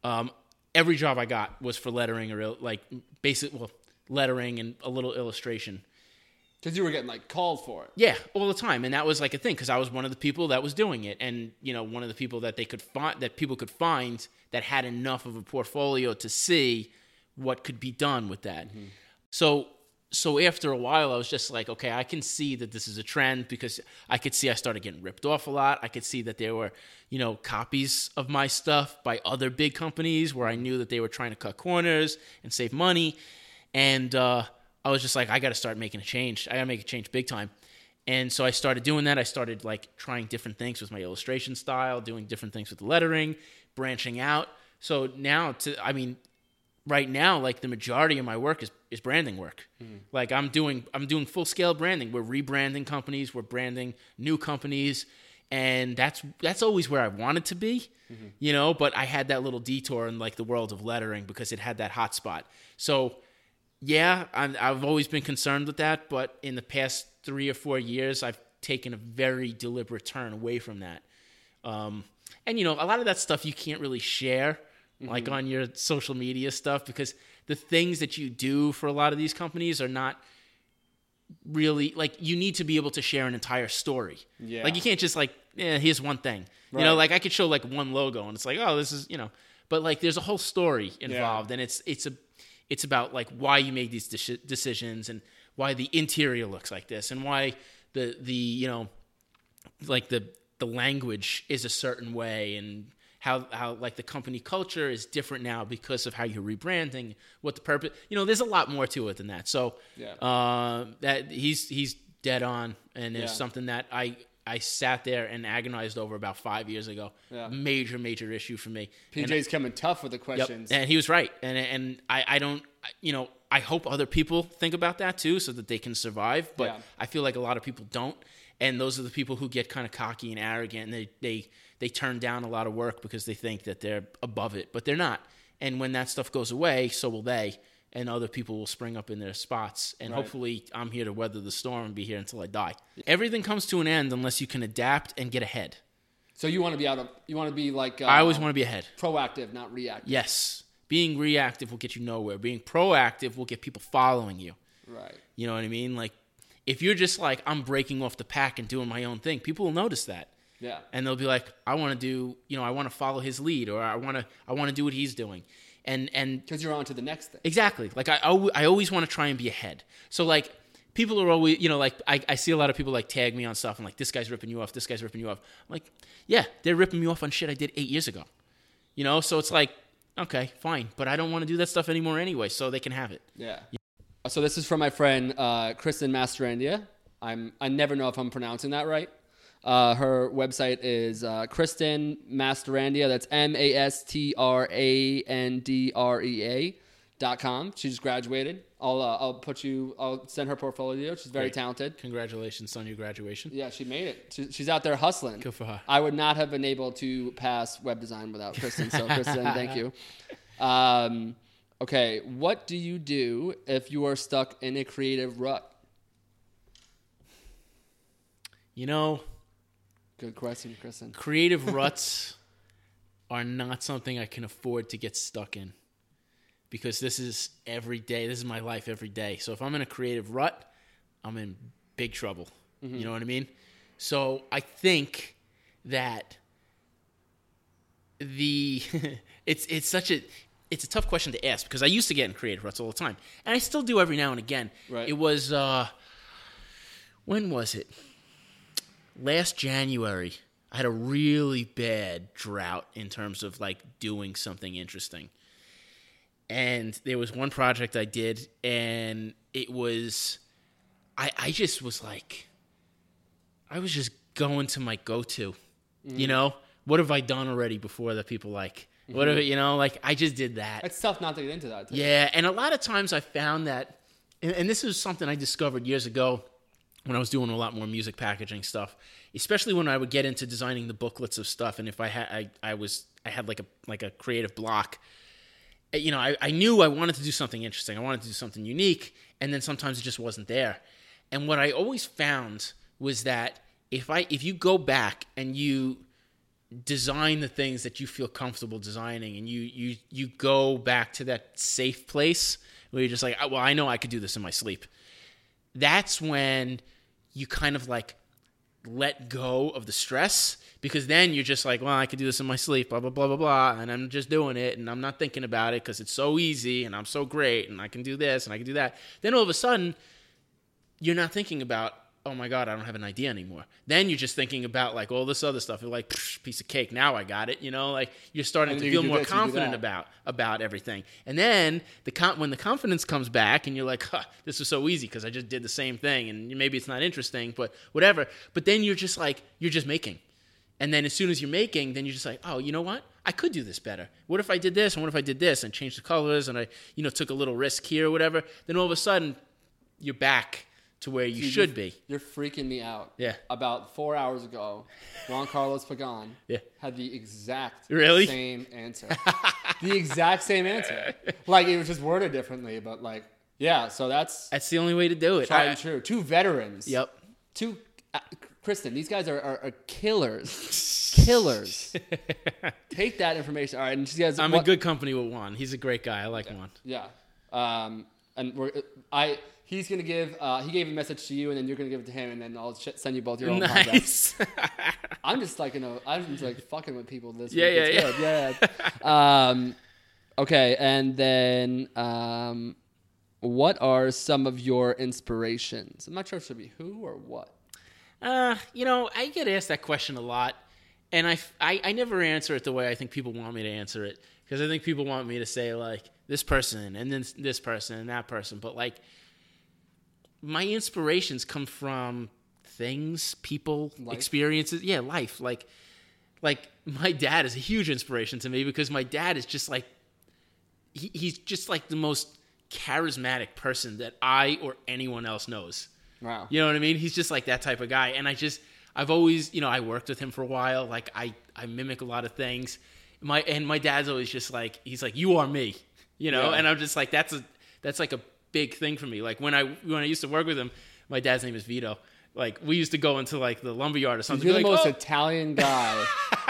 um, every job I got was for lettering or like basic well lettering and a little illustration. Because you were getting like called for it. Yeah, all the time, and that was like a thing because I was one of the people that was doing it, and you know, one of the people that they could find that people could find that had enough of a portfolio to see what could be done with that. So, so after a while, I was just like, okay, I can see that this is a trend because I could see I started getting ripped off a lot. I could see that there were, you know, copies of my stuff by other big companies where I knew that they were trying to cut corners and save money, and uh, I was just like, I got to start making a change. I got to make a change big time. And so I started doing that. I started like trying different things with my illustration style, doing different things with the lettering, branching out. So now to I mean right now like the majority of my work is is branding work. Hmm. Like I'm doing I'm doing full scale branding. We're rebranding companies, we're branding new companies and that's that's always where I wanted to be. Mm-hmm. You know, but I had that little detour in like the world of lettering because it had that hot spot. So yeah, I'm, I've always been concerned with that, but in the past three or four years, I've taken a very deliberate turn away from that. Um, and you know, a lot of that stuff you can't really share, like on your social media stuff, because the things that you do for a lot of these companies are not really like you need to be able to share an entire story. Yeah. Like you can't just like, yeah, here's one thing. You know, like I could show like one logo and it's like, oh, this is you know, but like there's a whole story involved, and it's it's a it's about like why you made these deci- decisions and why the interior looks like this and why the the you know like the the language is a certain way and how how like the company culture is different now because of how you're rebranding what the purpose you know there's a lot more to it than that so Yeah. uh, that he's he's dead on and it's Yeah. something that I I sat there and agonized over about five years ago Yeah. major major issue for me And PJ's coming tough with the Yep. questions. And he was right. And and I, I don't you know, I hope other people think about that too so that they can survive. But Yeah. I feel like a lot of people don't. And those are the people who get kind of cocky and arrogant and they, they they turn down a lot of work because they think that they're above it. But they're not. And when that stuff goes away, so will they. And other people will spring up in their spots. And Right. hopefully I'm here to weather the storm and be here until I die. Everything comes to an end unless you can adapt and get ahead. So you want to be out of, you want to be like, uh, I always want to be ahead. proactive, not reactive. Yes. Being reactive will get you nowhere. Being proactive will get people following you. Right. You know what I mean? Like, if you're just like, I'm breaking off the pack and doing my own thing, people will notice that. Yeah. And they'll be like, I want to do, you know, I want to follow his lead or I want to, I want to do what he's doing. And, and Because you're on to the next thing. Exactly. Like I, I always want to try and be ahead. So like people are always, you know, like I, I see a lot of people like tag me on stuff and like this guy's ripping you off, this guy's ripping you off. I'm like, yeah, they're ripping me off on shit I did eight years ago. You know, so it's like, okay, fine, but I don't want to do that stuff anymore anyway, so they can have it. Yeah. So this is from my friend uh, Kristen Mastrandrea. I'm I never know if I'm pronouncing that right. Uh, her website is uh, Kristen Mastrandrea. That's M A S T R A N D R E A dot com. She just graduated. I'll uh, I'll put you. I'll send her portfolio. She's very Great. talented. Congratulations on your graduation. Yeah, she made it. She, she's out there hustling. Good for her. I would not have been able to pass web design without Kristen. So Kristen, thank you. Um, okay, what do you do if you are stuck in a creative rut? You know, Good question, Kristen. creative ruts are not something I can afford to get stuck in because this is every day. This is my life every day. So if I'm in a creative rut, I'm in big trouble. You know what I mean? So I think that the it's it's such a it's a tough question to ask because I used to get in creative ruts all the time, and I still do every now and again. Right. It was uh, when was it? Last January, I had a really bad drought in terms of like doing something interesting. And there was one project I did, and it was, I, I just was like, I was just going to my go to, you mm. know? What have I done already before that people like? What mm-hmm. have, you know, like I just did that. It's tough not to get into that. Too. Yeah, and a lot of times I found that, and, and this is something I discovered years ago when I was doing a lot more music packaging stuff, especially when I would get into designing the booklets of stuff, and if I had, I, I was, I had like a like a creative block. Uh, You know, I, I knew I wanted to do something interesting. I wanted to do something unique, and then sometimes it just wasn't there. And what I always found was that if I if you go back and you design the things that you feel comfortable designing and you you you go back to that safe place where you're just like "Oh, well I know I could do this in my sleep that's when you kind of like let go of the stress because then you're just like well I could do this in my sleep blah blah blah blah blah and I'm just doing it and I'm not thinking about it because it's so easy and I'm so great and I can do this and I can do that. Then all of a sudden you're not thinking about oh my god i don't have an idea anymore then you're just thinking about like all this other stuff you're like piece of cake now i got it you know like you're starting And to you feel more this, confident about about everything and then the con- when the confidence comes back and you're like huh, this was so easy because i just did the same thing and maybe it's not interesting but whatever but then you're just like you're just making and then as soon as you're making, then you're just like, oh, you know what? I could do this better. What if I did this? And what if I did this and changed the colors and I, you know, took a little risk here or whatever? Then all of a sudden, you're back to where you Dude, should you're- be. You're freaking me out. Yeah. About four hours ago, Juan Carlos Pagan Yeah. had the exact Really? same answer. the exact same answer. Like it was just worded differently, but like yeah. So that's That's the only way to do it. tried and true. Two veterans. Yep. Two. Uh, Kristen, these guys are, are, are killers. killers. Take that information. All right, and these guys. I'm what- in good company with Juan. He's a great guy. I like Juan. Yeah. Um, and we're I he's gonna give uh, he gave a message to you, and then you're gonna give it to him, and then I'll sh- send you both your own podcasts. Nice. I'm just like you know I'm just like fucking with people this Yeah, week. yeah, It's good. yeah. yeah. um, okay, and then um, what are some of your inspirations? I'm not sure if it should be who or what. Uh, you know, I get asked that question a lot, and I, I, I never answer it the way I think people want me to answer it because I think people want me to say like this person and then this person and that person, but like my inspirations come from things, people, Life? experiences. Yeah, life. Like, like my dad is a huge inspiration to me because my dad is just like he, he's just like the most charismatic person that I or anyone else knows. Wow. You know what I mean? He's just like that type of guy. And I just, I've always, you know, I worked with him for a while. Like I, I mimic a lot of things. My and my dad's always just like, he's like, you are me, you know. Yeah. And I'm just like, that's a, that's like a big thing for me. Like when I when I used to work with him, my dad's name is Vito. Like we used to go into like the lumberyard or something. You're the like, most "Oh." Italian guy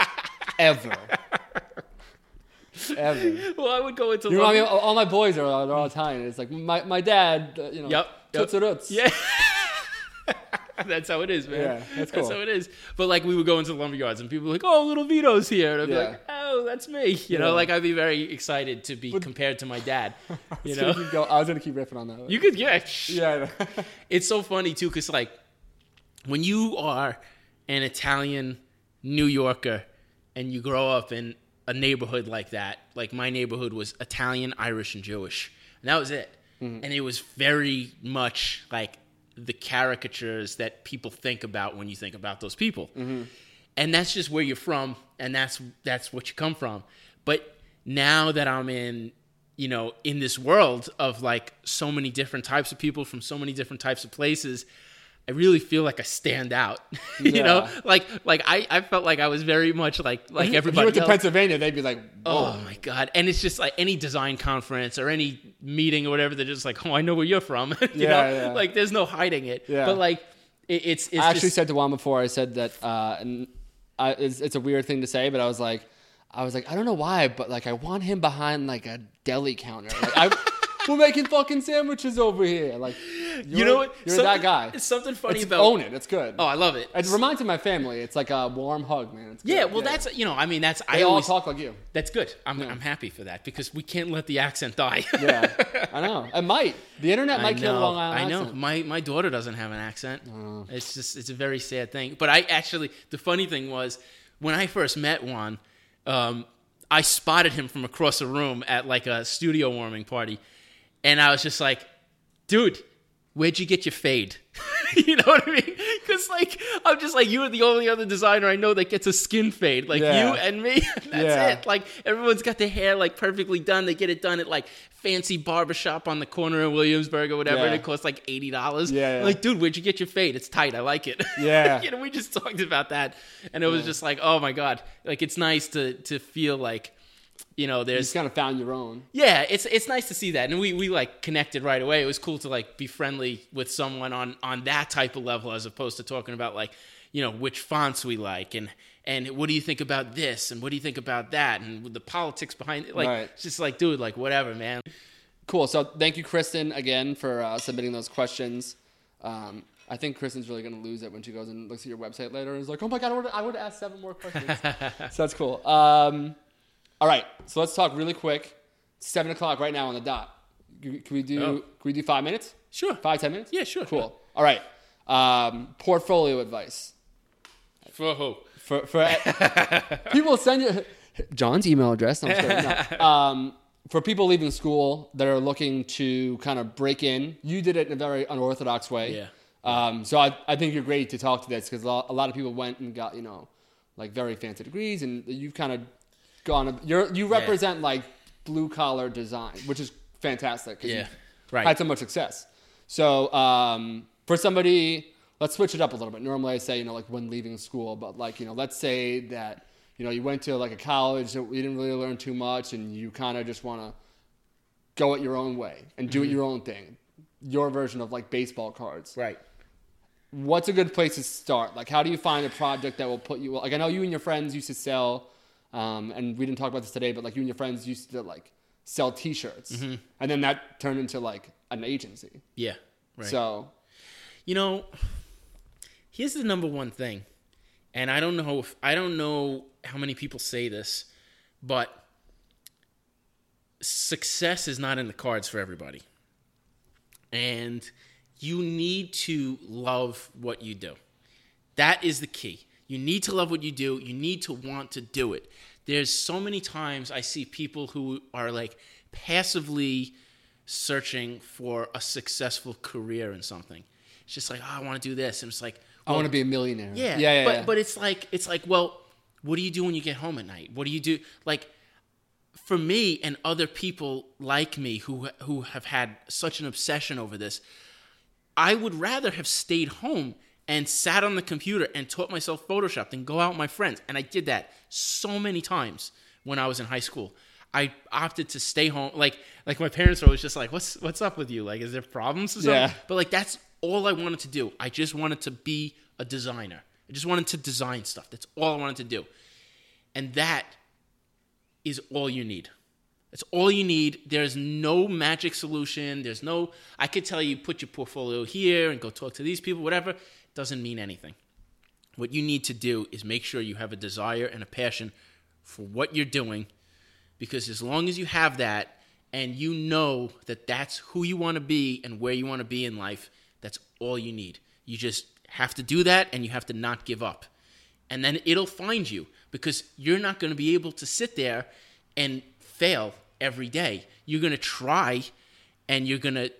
ever. ever. well, I would go into You know, I mean, all my boys are they're all Italian. It's like my, my dad, uh, you know, Yep, yep. Toots Yeah. that's how it is, man. Yeah, that's cool. how it is. But like we would go into the lumberyards and people were like, "Oh, little Vito's here," and I'd be like, "Oh, that's me." You know, like I'd be very excited to be compared to my dad. You know, go- I was gonna keep riffing on that. you could yeah. yeah. It's so funny too, because like when you are an Italian New Yorker and you grow up in a neighborhood like that, like my neighborhood was Italian, Irish, and Jewish, and that was it. Mm-hmm. And it was very much like the caricatures that people think about when you think about those people. Mm-hmm. And that's just where you're from, and that's that's what you come from. But now that I'm in you know, in this world of like so many different types of people from so many different types of places, I really feel like I stand out. you know, like like I, I felt like I was very much like like If you everybody went to else. Pennsylvania, they'd be like, Oh "Oh, my god! And it's just like any design conference or any meeting or whatever. They're just like, "Oh, I know where you're from." you Yeah, know, yeah. like there's no hiding it. Yeah. But like, it, it's it's I actually just, said to Juan before. I said that, uh, and I, it's, it's a weird thing to say, but I was like, I was like, I don't know why, but like, I want him behind like a deli counter. Like, I, we're making fucking sandwiches over here. Like, you know what? You're Something- that guy. It's something funny It's- about. own it. It's good. Oh, I love it. it reminds me of my family. It's like a warm hug, man. It's good. yeah, well, that's you know, I mean, that's they I all always talk like you. That's good. I'm I'm happy for that because we can't let the accent die. Yeah, I know. It might. The internet might kill. Long Island I know. accent. My my daughter doesn't have an accent. It's just it's a very sad thing. But I actually the funny thing was when I first met Juan, um, I spotted him from across the room at like a studio warming party, and I was just like, dude. Where'd you get your fade? you know what I mean? Because like I'm just like you are the only other designer I know that gets a skin fade. Like Yeah. you and me. That's Yeah. it. Like everyone's got their hair like perfectly done. They get it done at like fancy barbershop on the corner of Williamsburg or whatever, and it costs like eighty dollars. Yeah, yeah. Like, dude, where'd you get your fade? It's tight. I like it. Yeah. you know, we just talked about that, and it was just like, oh my god, like it's nice to to feel like, you know, You there's just kind of found your own. yeah, it's it's nice to see that, and we we like connected right away. It was cool to like be friendly with someone on on that type of level, as opposed to talking about like you know which fonts we like and and what do you think about this and what do you think about that and the politics behind it. Like Right. it's just like dude, like whatever, man. Cool. So thank you, Kristen, again for uh, submitting those questions. Um, I think Kristen's really going to lose it when she goes and looks at your website later and is like, "Oh my god, I would I would asked seven more questions." so that's cool. Um, all right, so let's talk really quick. Seven o'clock right now on the dot. Can we do? Oh. Can we do five minutes? Sure. Five ten minutes? Yeah, sure, Cool. sure. All right. Um, portfolio advice For who? for for people send you Jon's email address. No. No. Um, for people leaving school that are looking to kind of break in, you did it in a very unorthodox way. Yeah. Um, so I, I think you're great to talk to this because a lot of people went and got you know like very fancy degrees, and you've kind of gone. You're you represent like blue collar design, which is fantastic. Yeah. you've Right. Had so much success. So um, for somebody, let's switch it up a little bit. Normally, I say you know like when leaving school, but like you know, let's say that you know you went to like a college that you didn't really learn too much, and you kind of just want to go it your own way and do it your own thing. Your version of like baseball cards. Right. What's a good place to start? Like, how do you find a project that will put you? Like, I know you and your friends used to sell, um, and we didn't talk about this today, but like you and your friends used to like sell T-shirts, and then that turned into like an agency. Yeah. Right. So You know, here's the number one thing, and I don't know if I don't know how many people say this, but success is not in the cards for everybody. And you need to love what you do. That is the key. You need to love what you do. You need to want to do it. There's so many times I see people who are like passively searching for a successful career in something. It's just like, oh, I want to do this. And it's like, I want to be a millionaire. yeah, yeah, yeah. but yeah. but it's like it's like well, what do you do when you get home at night? What do you do like? For me and other people like me who who have had such an obsession over this, I would rather have stayed home and sat on the computer and taught myself Photoshop than go out with my friends. And I did that so many times when I was in high school. I opted to stay home. Like like my parents were always just like, "What's what's up with you? Like, is there problems or something?" Yeah. But like that's all I wanted to do. I just wanted to be a designer. I just wanted to design stuff. That's all I wanted to do. And that is all you need. That's all you need. There's no magic solution. There's no I could tell you put your portfolio here and go talk to these people, whatever. Doesn't mean anything. What you need to do is make sure you have a desire and a passion for what you're doing because as long as you have that and you know that that's who you want to be and where you want to be in life, that's all you need. You just have to do that and you have to not give up. And then it'll find you because you're not going to be able to sit there and fail every day. You're going to try and you're going to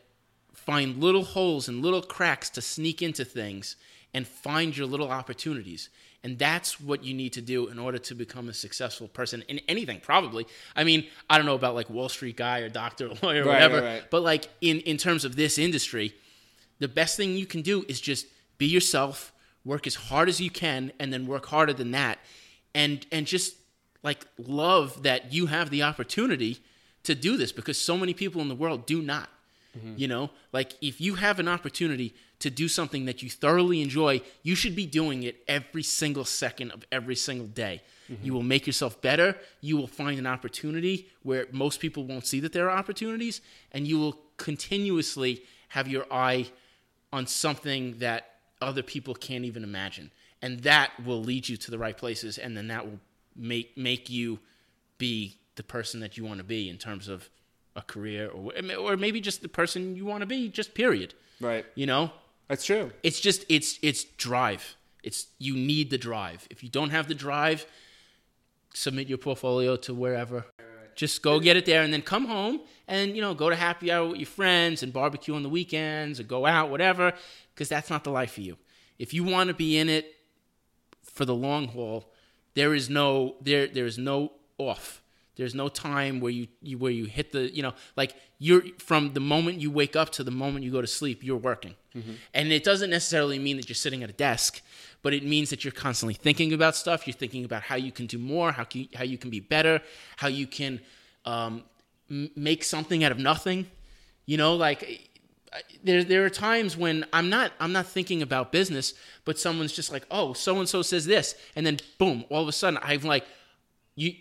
find little holes and little cracks to sneak into things and find your little opportunities. And that's what you need to do in order to become a successful person in anything, probably. I mean, I don't know about like Wall Street guy or doctor or lawyer or Right, whatever, right, right. but like in, in terms of this industry, the best thing you can do is just be yourself, work as hard as you can, and then work harder than that, and and just like love that you have the opportunity to do this because so many people in the world do not. Mm-hmm. You know, like if you have an opportunity to do something that you thoroughly enjoy, you should be doing it every single second of every single day. Mm-hmm. You will make yourself better. You will find an opportunity where most people won't see that there are opportunities, and you will continuously have your eye on something that other people can't even imagine. And that will lead you to the right places, and then that will make make you be the person that you want to be in terms of a career or or maybe just the person you want to be just period. Right. you know? That's true. it's just it's it's drive. It's you need the drive. If you don't have the drive submit your portfolio to wherever. Just go get it there and then come home and you know go to happy hour with your friends and barbecue on the weekends or go out whatever because that's not the life for you. If you want to be in it for the long haul there is no there there is no off there's no time where you, you where you hit the you know like you're from the moment you wake up to the moment you go to sleep you're working. And it doesn't necessarily mean that you're sitting at a desk but it means that you're constantly thinking about stuff. You're thinking about how you can do more how can, how you can be better how you can um, m- make something out of nothing. You know like there there are times when I'm not I'm not thinking about business, but someone's just like, oh, so and so says this, and then boom, all of a sudden I'm like, you,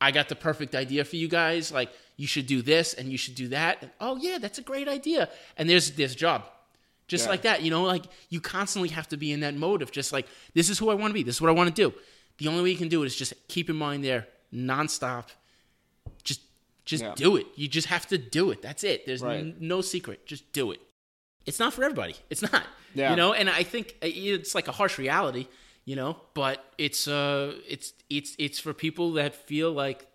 I got the perfect idea for you guys. Like you should do this and you should do that. And, oh yeah, that's a great idea. And there's this job, just Yeah. like that. You know, like you constantly have to be in that mode of just like this is who I want to be. This is what I want to do. The only way you can do it is just keep in mind there nonstop. Just just Yeah. do it. You just have to do it. That's it. There's Right. n- no secret. Just do it. It's not for everybody. It's not. Yeah. You know, and I think uh, it's like a harsh reality, you know, but it's uh it's it's it's for people that feel like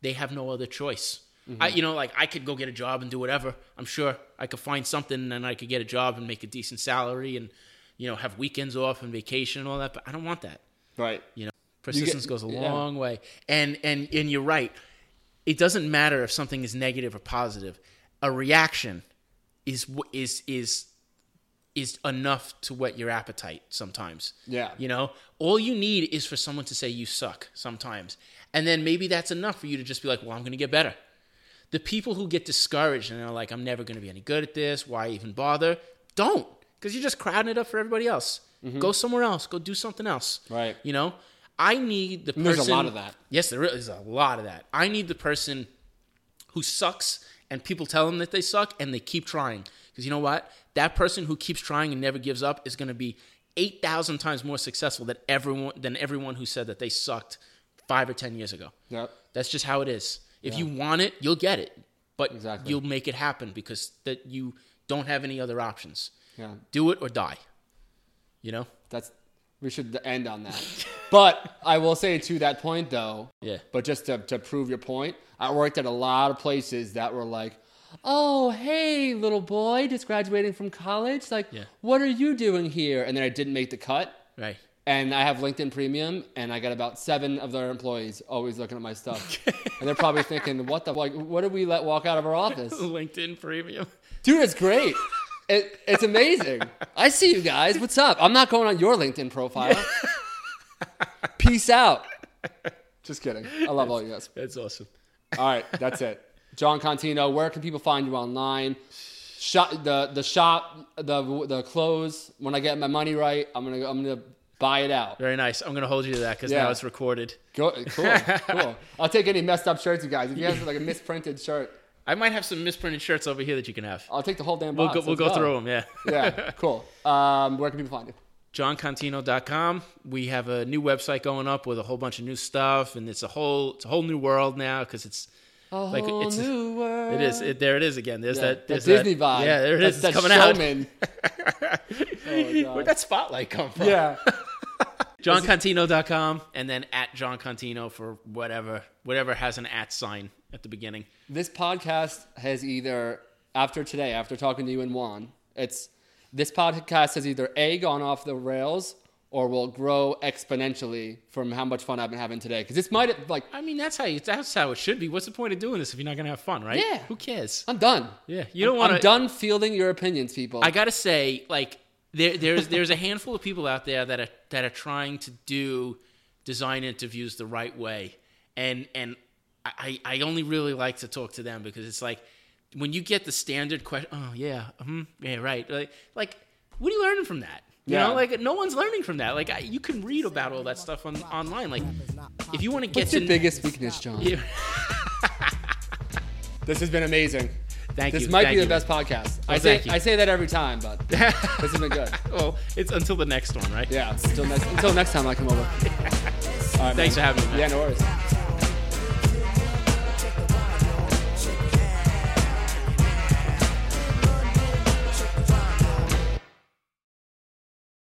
they have no other choice. I you know, like I could go get a job and do whatever. I'm sure I could find something and I could get a job and make a decent salary and you know, have weekends off and vacation and all that, but I don't want that. Right. You know, persistence get- goes a yeah. long way. And and and you're right. It doesn't matter if something is negative or positive. A reaction is is is is enough to whet your appetite sometimes. Yeah. You know, all you need is for someone to say you suck sometimes. And then maybe that's enough for you to just be like, "Well, I'm going to get better." The people who get discouraged and are like, "I'm never going to be any good at this. Why even bother?" Don't, because you're just crowding it up for everybody else. Go somewhere else. Go do something else. Mm-hmm. Right. You know, I need the person. there's a lot of that. Yes, there is a lot of that. I need the person who sucks and people tell them that they suck and they keep trying. Because you know what? That person who keeps trying and never gives up is going to be 8,000 times more successful than everyone, than everyone who said that they sucked five or 10 years ago. Yep. That's just how it is. If you want it, you'll get it. But Exactly. you'll make it happen because that you don't have any other options. Yeah. Do it or die. You know? That's we should end on that. but I will say to that point though, Yeah. But just to, to prove your point, I worked at a lot of places that were like, "Oh, hey, little boy, just graduating from college. Like, Yeah. what are you doing here?" And then I didn't make the cut. Right. And I have LinkedIn Premium, and I got about seven of their employees always looking at my stuff, and they're probably thinking, "What the like? What did we let walk out of our office?" LinkedIn premium. Dude, it's great. It, it's amazing. I see you guys. What's up? I'm not going on your LinkedIn profile. Peace out. Just kidding. I love all you guys. That's awesome. All right, that's it. Jon Contino, where can people find you online? Shop the the shop the the clothes. When I get my money right, I'm gonna I'm gonna buy it out. Very nice. I'm going to hold you to that because Yeah. now it's recorded. Go, cool, cool. I'll take any messed up shirts, you guys. If you have like a misprinted shirt, I might have some misprinted shirts over here that you can have. I'll take the whole damn We'll box. go, we'll Let's go through them, yeah. Yeah, cool. Um, where can people find you? JonContino.com. We have a new website going up with a whole bunch of new stuff, and it's a whole it's a whole new world now because it's A Like, whole it's- new world. it is it, there it is again. There's Yeah, that there's Disney that, vibe. Yeah, there it is. That's it's coming showman. out. Oh, God. Where'd that spotlight come from? Yeah. JonContino.com and then at Jon Contino for whatever whatever has an at sign at the beginning. this podcast has either after today, after talking to you and Juan, it's this podcast has either a gone off the rails or will grow exponentially from how much fun I've been having today. Because this might have like I mean, that's how you, that's how it should be. What's the point of doing this if you're not gonna have fun, right? Yeah. Who cares? I'm done. Yeah, you don't want I'm done fielding your opinions, people. I gotta say, like, there, there's there's a handful of people out there that are that are trying to do design interviews the right way, and and I I only really like to talk to them because it's like when you get the standard question. Oh yeah, hmm yeah, right. Like like what are you learning from that? You Yeah. know, like no one's learning from that. Like I, you can read about all that stuff on online. Like if you want to get What's to your biggest weakness, Jon? Yeah. This has been amazing. Thank you. this you. might thank be the you. best podcast. I Oh, say thank you. I say that every time, but this has been good. well, it's until the next one, right? Yeah. Until next until next time I come over. All right, Thanks for having me. Man. Yeah, no worries.